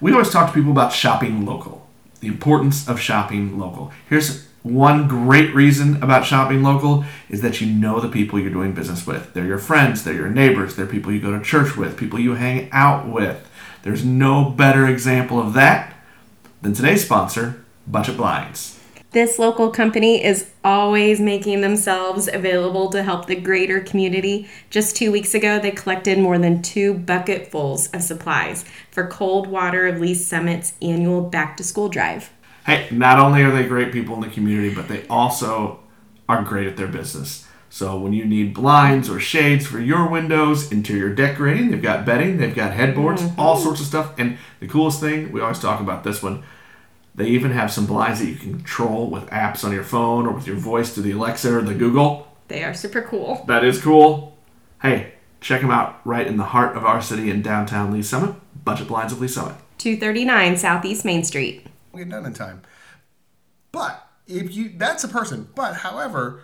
We always talk to people about shopping local, the importance of shopping local. Here's one great reason about shopping local is that you know the people you're doing business with. They're your friends, they're your neighbors, they're people you go to church with, people you hang out with. There's no better example of that than today's sponsor, Budget Blinds. This local company is always making themselves available to help the greater community. Just two weeks ago, they collected more than two bucketfuls of supplies for Coldwater of Lee's Summit's annual back to school drive. Hey, not only are they great people in the community, but they also are great at their business. So when you need blinds or shades for your windows, interior decorating, they've got bedding, they've got headboards, mm-hmm. all sorts of stuff. And the coolest thing, we always talk about this one they even have some blinds that you can control with apps on your phone or with your voice to the Alexa or the Google. They are super cool. That is cool. Hey, check them out right in the heart of our city in downtown Lee Summit. Budget Blinds of Lee Summit. 239 Southeast Main Street. We'll get done in time. But if you that's a person. But however,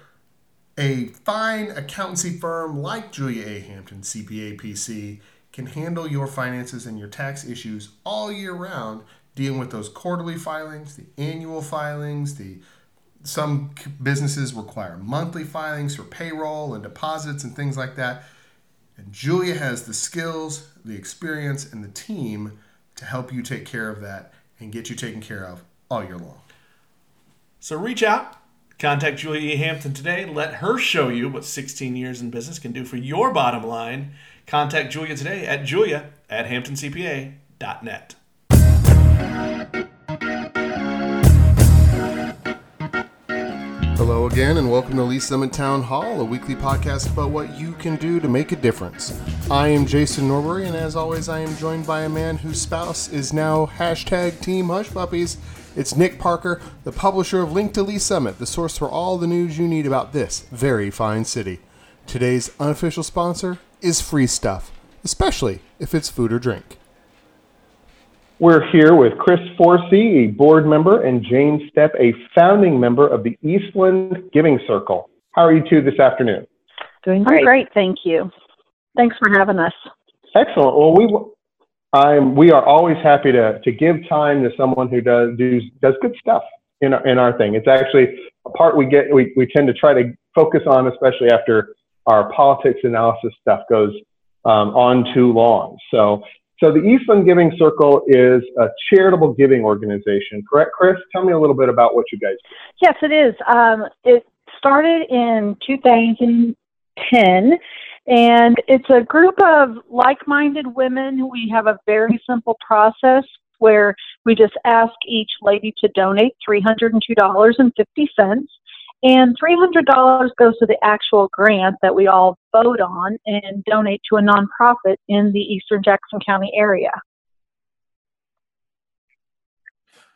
a fine accountancy firm like Julia A. Hampton, CPA PC, can handle your finances and your tax issues all year round dealing with those quarterly filings, the annual filings, the some businesses require monthly filings for payroll and deposits and things like that. And Julia has the skills, the experience, and the team to help you take care of that and get you taken care of all year long. So reach out, contact Julia. Hampton today. Let her show you what 16 years in business can do for your bottom line. Contact Julia today at julia at hamptoncpa.net. Hello again, and welcome to Lee Summit Town Hall, a weekly podcast about what you can do to make a difference. I am Jason Norbury, and as always, I am joined by a man whose spouse is now hashtag Team Hush Puppies. It's Nick Parker, the publisher of Link to Lee Summit, the source for all the news you need about this very fine city. Today's unofficial sponsor is Free Stuff, especially if it's food or drink. We're here with Chris Forsey, a board member, and Jane Stepp, a founding member of the Eastland Giving Circle. How are you two this afternoon? Doing great. great, thank you. Thanks for having us. Excellent. Well, we I'm we are always happy to to give time to someone who does do, does good stuff in our, in our thing. It's actually a part we get we, we tend to try to focus on, especially after our politics analysis stuff goes um, on too long. So so the Eastland Giving Circle is a charitable giving organization, correct, Chris? Tell me a little bit about what you guys do. Yes, it is. Um, it started in 2010, and it's a group of like-minded women. We have a very simple process where we just ask each lady to donate $302.50 and $300 goes to the actual grant that we all vote on and donate to a nonprofit in the eastern Jackson County area.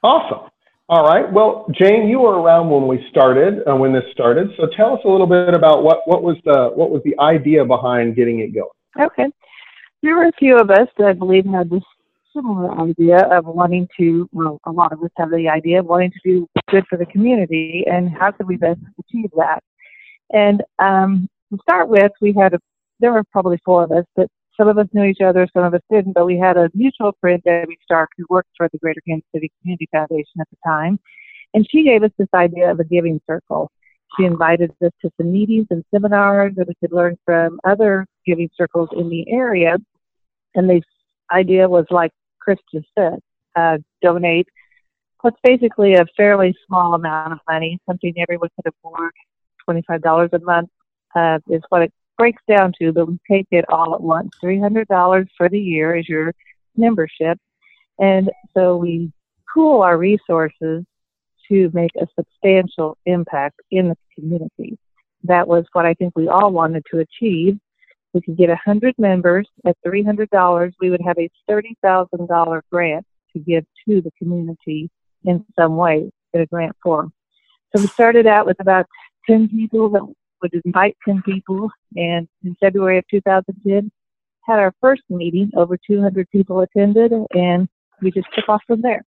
Awesome. All right. Well, Jane, you were around when we started, uh, when this started. So tell us a little bit about what, what was the what was the idea behind getting it going. Okay. There were a few of us that I believe had this similar idea of wanting to, well, a lot of us have the idea of wanting to do good for the community and how could we best achieve that. And um, to start with, we had a, there were probably four of us, but some of us knew each other, some of us didn't, but we had a mutual friend, Debbie Stark, who worked for the Greater Kansas City Community Foundation at the time. And she gave us this idea of a giving circle. She invited us to some meetings and seminars that we could learn from other giving circles in the area. And the idea was like Chris just said, uh, donate what's basically a fairly small amount of money, something everyone could afford, $25 a month uh, is what it breaks down to, but we take it all at once. $300 for the year is your membership. And so we pool our resources to make a substantial impact in the community. That was what I think we all wanted to achieve we could get 100 members at $300. We would have a $30,000 grant to give to the community in some way in a grant form. So we started out with about 10 people that would invite 10 people. And in February of 2010, had our first meeting. Over 200 people attended, and we just took off from there.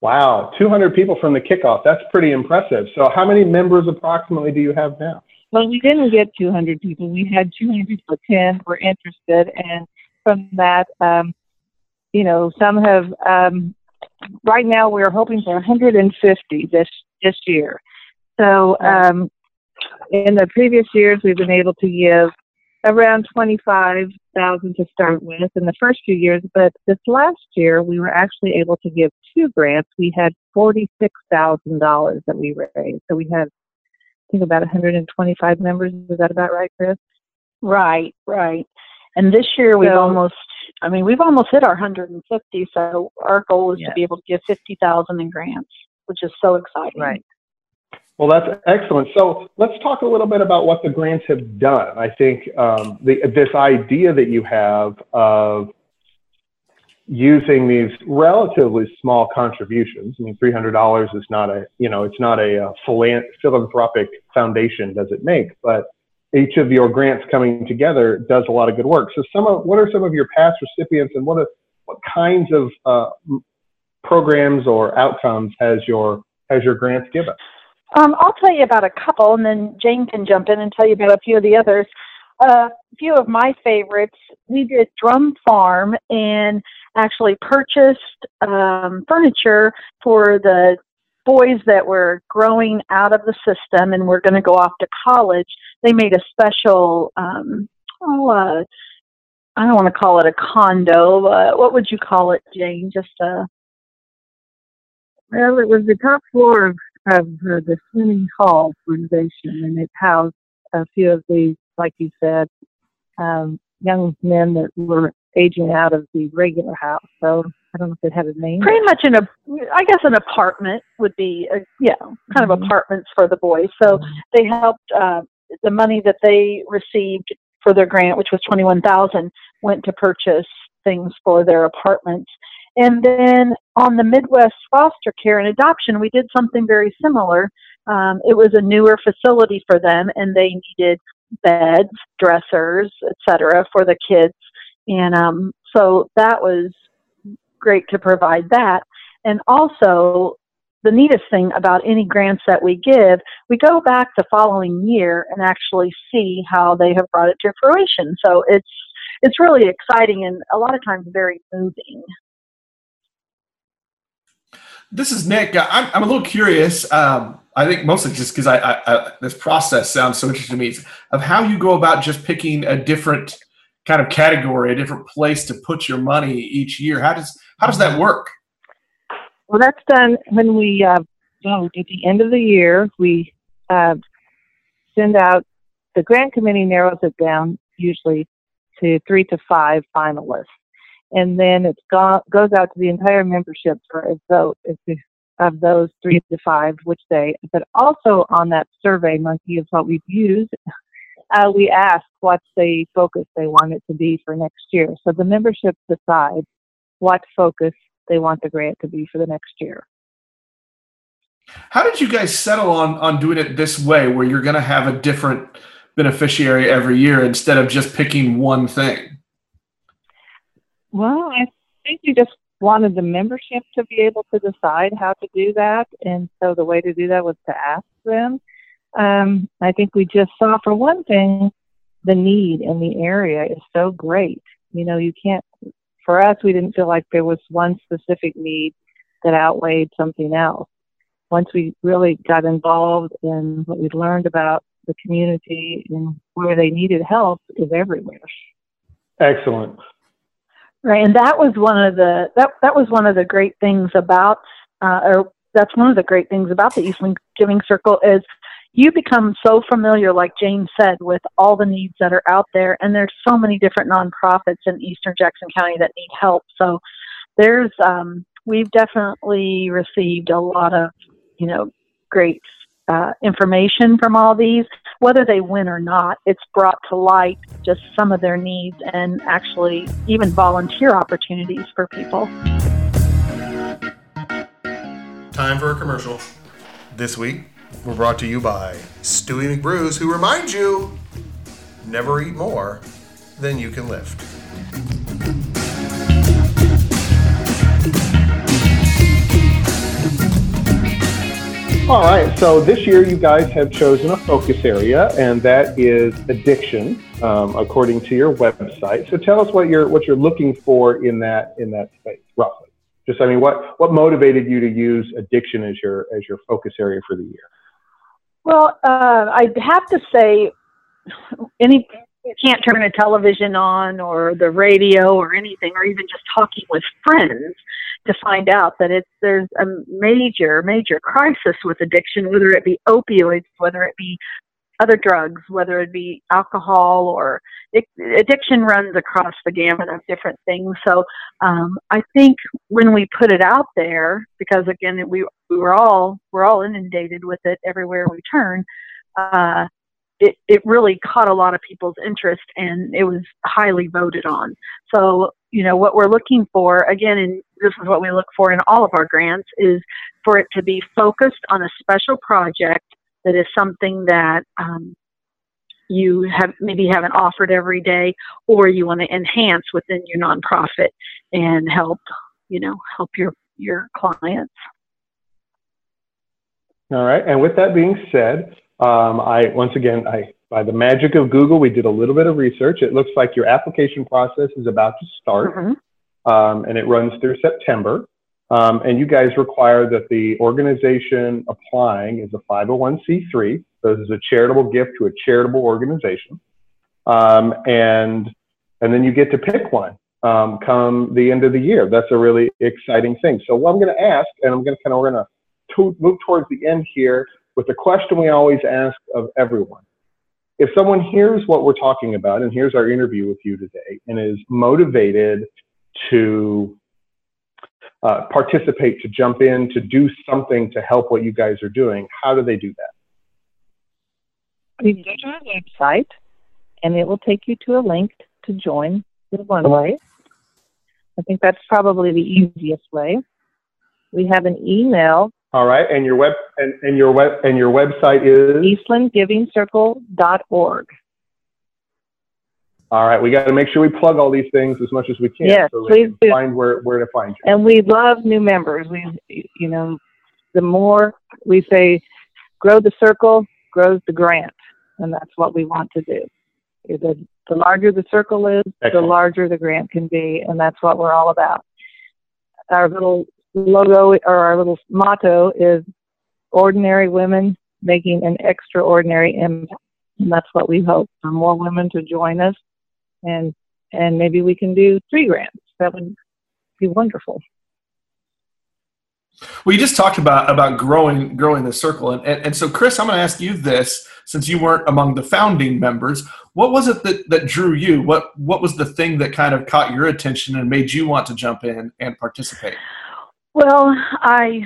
Wow, 200 people from the kickoff. That's pretty impressive. So, how many members approximately do you have now? Well, we didn't get 200 people. We had 200 people attend, were interested, and from that, um, you know, some have. Um, right now, we're hoping for 150 this this year. So, um, in the previous years, we've been able to give around 25,000 to start with in the first few years, but this last year we were actually able to give two grants. We had $46,000 that we raised. So we had think about 125 members. Is that about right, Chris? Right, right. And this year we've So- almost, I mean, we've almost hit our 150. So our goal is Yeah. to be able to give 50,000 in grants, which is so exciting. Right. Well, that's excellent. So let's talk a little bit about what the grants have done. I think um, the, this idea that you have of using these relatively small contributions. I mean, three hundred dollars is not a you know it's not a, uh philan- philanthropic foundation does it make, but each of your grants coming together does a lot of good work. So, some of what are some of your past recipients, and what are, what kinds of uh, programs or outcomes has your has your grants given? Um, I'll tell you about a couple, and then Jane can jump in and tell you about a few of the others. A few of my favorites. We did Drumm Farm and actually purchased um, furniture for the boys that were growing out of the system and were going to go off to college. They made a special, um, oh, uh, I don't want to call it a condo. Uh, what would you call it, Jane? Just a Well, it was the top floor of, of uh, the swimming hall renovation, and it housed a few of these, like you said, um, young men that were aging out of the regular house. So I don't know if it had a name. pretty much in a i guess an apartment would be a, yeah kind of Mhm. apartments for the boys so they helped uh, the money that they received for their grant which was 21000 went to purchase things for their apartments and then on the midwest foster care and adoption we did something very similar um, it was a newer facility for them and they needed beds dressers etc for the kids and um, so that was great to provide that. And also, the neatest thing about any grants that we give, we go back the following year and actually see how they have brought it to fruition. So it's it's really exciting and a lot of times very moving. This is Nick. I'm, I'm a little curious. Um, I think mostly just because I, I, I this process sounds so interesting to me of how you go about just picking a different kind of category, a different place to put your money each year. How does how does that work? Well, that's done when we uh, at the end of the year. We uh, send out the grant committee narrows it down usually to three to five finalists, and then it go- goes out to the entire membership for a vote of those three to five, which they. But also on that survey monkey is what we've used. Uh, we ask what's the focus they want it to be for next year. So the membership decides what focus they want the grant to be for the next year. How did you guys settle on on doing it this way, where you're going to have a different beneficiary every year instead of just picking one thing? Well, I think we just wanted the membership to be able to decide how to do that, and so the way to do that was to ask them. Um, I think we just saw, for one thing, the need in the area is so great. You know, you can't. For us, we didn't feel like there was one specific need that outweighed something else. Once we really got involved in what we learned about the community and where they needed help is everywhere. Excellent. Right, and that was one of the that that was one of the great things about, uh, or that's one of the great things about the Eastland Giving Circle is you become so familiar, like Jane said, with all the needs that are out there, and there's so many different nonprofits in Eastern Jackson County that need help. So there's um, we've definitely received a lot of you know great uh, information from all these. Whether they win or not, it's brought to light just some of their needs and actually even volunteer opportunities for people. Time for a commercial. This week, we're brought to you by Stewie McBrews, who reminds you never eat more than you can lift. All right, so this year you guys have chosen a focus area, and that is addiction. um, according to your website. So tell us what you're what you're looking for in that in that space, roughly. Just I mean, what what motivated you to use addiction as your as your focus area for the year? Well, uh, I'd have to say, any you can't turn a television on or the radio or anything, or even just talking with friends to find out that it's there's a major major crisis with addiction, whether it be opioids, whether it be other drugs, whether it be alcohol or it, addiction runs across the gamut of different things. So um, I think when we put it out there, because again we we were all we're all inundated with it everywhere we turn. Uh, it, it really caught a lot of people's interest and it was highly voted on. So, you know, what we're looking for, again, and this is what we look for in all of our grants, is for it to be focused on a special project that is something that um, you have maybe haven't offered every day or you want to enhance within your nonprofit and help, you know, help your, your clients. All right. And with that being said, um, I once again, I by the magic of Google, we did a little bit of research. It looks like your application process is about to start, mm-hmm. um, and it runs through September. Um, and you guys require that the organization applying is a 501c3. So this is a charitable gift to a charitable organization, um, and and then you get to pick one um, come the end of the year. That's a really exciting thing. So what I'm going to ask, and I'm going to kind of we're going to move towards the end here with the question we always ask of everyone. If someone hears what we're talking about and here's our interview with you today and is motivated to uh, participate, to jump in, to do something to help what you guys are doing, how do they do that? You go to our website and it will take you to a link to join the one way. I think that's probably the easiest way. We have an email all right, and your web and, and your web and your website is eastlandgivingcircle.org. All right, we got to make sure we plug all these things as much as we can. Yes, so please do. Find where, where to find you. And we love new members. We, you know, the more we say, grow the circle, grows the grant, and that's what we want to do. The, the larger the circle is, Excellent. the larger the grant can be, and that's what we're all about. Our little logo or our little motto is ordinary women making an extraordinary impact. And that's what we hope for more women to join us and and maybe we can do three grants. That would be wonderful. Well, you just talked about about growing growing the circle, and, and, and so Chris, I'm going to ask you this since you weren't among the founding members. What was it that, that drew you? What what was the thing that kind of caught your attention and made you want to jump in and participate? Well, I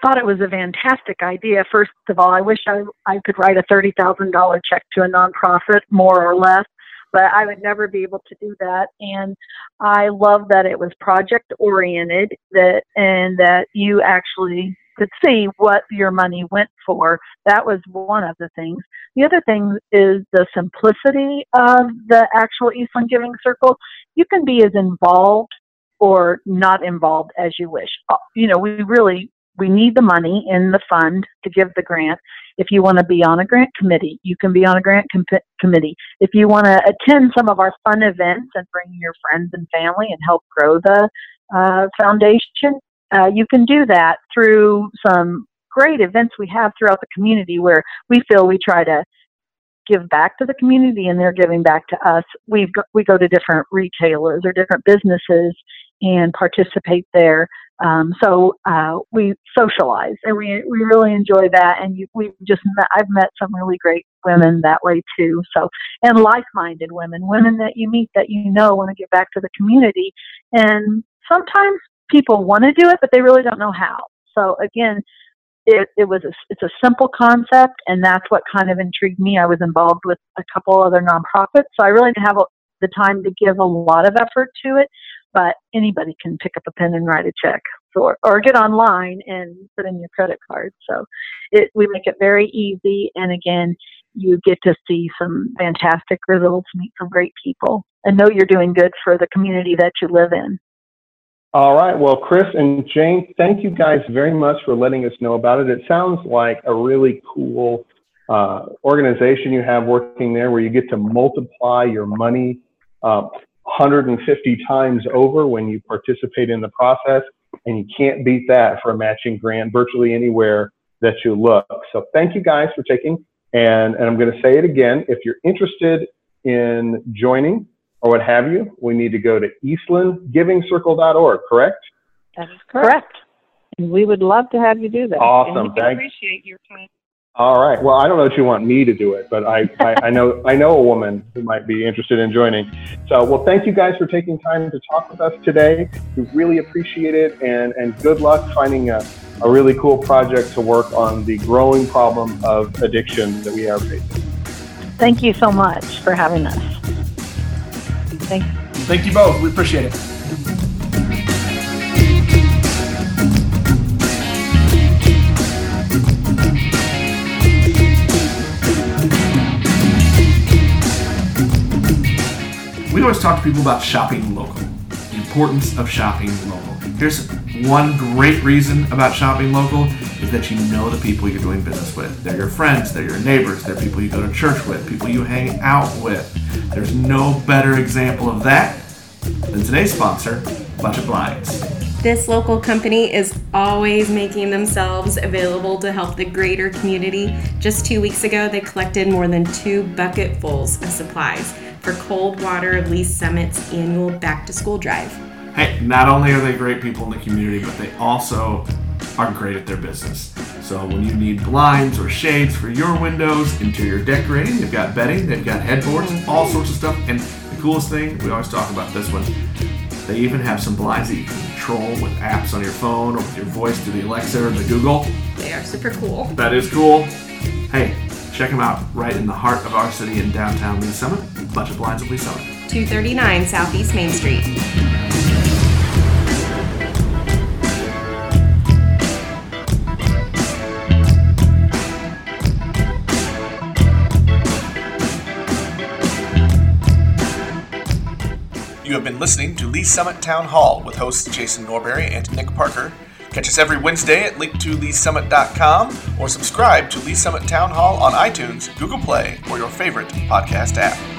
thought it was a fantastic idea. First of all, I wish I, I could write a $30,000 check to a nonprofit, more or less, but I would never be able to do that. And I love that it was project oriented that, and that you actually could see what your money went for. That was one of the things. The other thing is the simplicity of the actual Eastland Giving Circle. You can be as involved or not involved as you wish. Uh, you know, we really we need the money in the fund to give the grant. If you want to be on a grant committee, you can be on a grant com- committee. If you want to attend some of our fun events and bring your friends and family and help grow the uh, foundation, uh, you can do that through some great events we have throughout the community where we feel we try to give back to the community and they're giving back to us. We we go to different retailers or different businesses and participate there. Um, so uh, we socialize and we we really enjoy that. And you, we've just met, I've met some really great women that way too. So and like-minded women, women that you meet that you know want to give back to the community. And sometimes people want to do it, but they really don't know how. So again, it, it was a, it's a simple concept, and that's what kind of intrigued me. I was involved with a couple other nonprofits, so I really didn't have a, the time to give a lot of effort to it but anybody can pick up a pen and write a check or, or get online and put in your credit card. So it, we make it very easy. And again, you get to see some fantastic results, meet some great people, and know you're doing good for the community that you live in. All right. Well, Chris and Jane, thank you guys very much for letting us know about it. It sounds like a really cool uh, organization you have working there where you get to multiply your money uh, 150 times over when you participate in the process. And you can't beat that for a matching grant virtually anywhere that you look. So thank you guys for taking. And, and I'm going to say it again. If you're interested in joining or what have you, we need to go to eastlandgivingcircle.org, correct? That is correct. And we would love to have you do that. Awesome. And we Thank- appreciate your time. All right. Well, I don't know that you want me to do it, but I, I, I know I know a woman who might be interested in joining. So, well, thank you guys for taking time to talk with us today. We really appreciate it, and and good luck finding a, a really cool project to work on the growing problem of addiction that we are facing. Thank you so much for having us. Thank Thank you both. We appreciate it. Always talk to people about shopping local, the importance of shopping local. Here's one great reason about shopping local is that you know the people you're doing business with. They're your friends, they're your neighbors, they're people you go to church with, people you hang out with. There's no better example of that than today's sponsor, Budget Blinds. This local company is always making themselves available to help the greater community. Just two weeks ago, they collected more than two bucketfuls of supplies for Coldwater Lee's Summit's annual back to school drive. Hey, not only are they great people in the community, but they also are great at their business. So when you need blinds or shades for your windows, interior decorating, they've got bedding, they've got headboards, all sorts of stuff. And the coolest thing, we always talk about this one, they even have some blinds that you can control with apps on your phone or with your voice through the Alexa or the Google. They are super cool. That is cool. Hey, check them out right in the heart of our city in downtown Lee Summit. Budget Blinds of Lee Summit. 239 Southeast Main Street. You have been listening to Lee Summit Town Hall with hosts Jason Norbury and Nick Parker. Catch us every Wednesday at linktoleesummit.com or subscribe to Lee Summit Town Hall on iTunes, Google Play, or your favorite podcast app.